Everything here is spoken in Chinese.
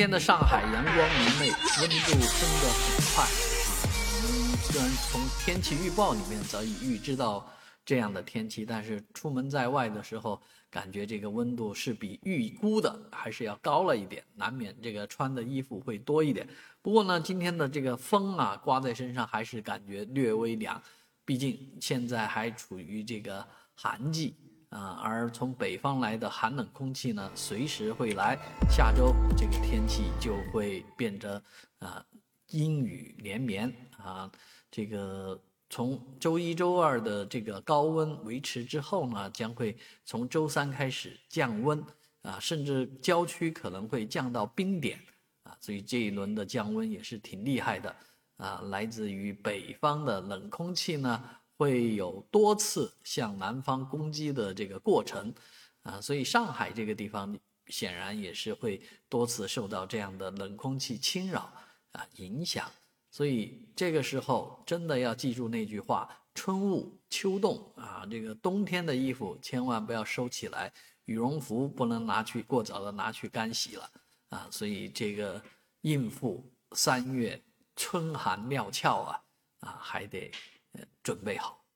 今天的上海阳光明媚，温度升得很快啊。虽然从天气预报里面早已预知到这样的天气，但是出门在外的时候，感觉这个温度是比预估的还是要高了一点，难免这个穿的衣服会多一点。不过呢，今天的这个风啊，刮在身上还是感觉略微凉，毕竟现在还处于这个寒季。啊，而从北方来的寒冷空气呢，随时会来。下周这个天气就会变得啊阴雨连绵啊。这个从周一周二的这个高温维持之后呢，将会从周三开始降温啊，甚至郊区可能会降到冰点啊。所以这一轮的降温也是挺厉害的啊，来自于北方的冷空气呢。会有多次向南方攻击的这个过程，啊，所以上海这个地方显然也是会多次受到这样的冷空气侵扰啊影响，所以这个时候真的要记住那句话：春捂秋冻啊，这个冬天的衣服千万不要收起来，羽绒服不能拿去过早的拿去干洗了啊，所以这个应付三月春寒料峭啊啊还得。准备好。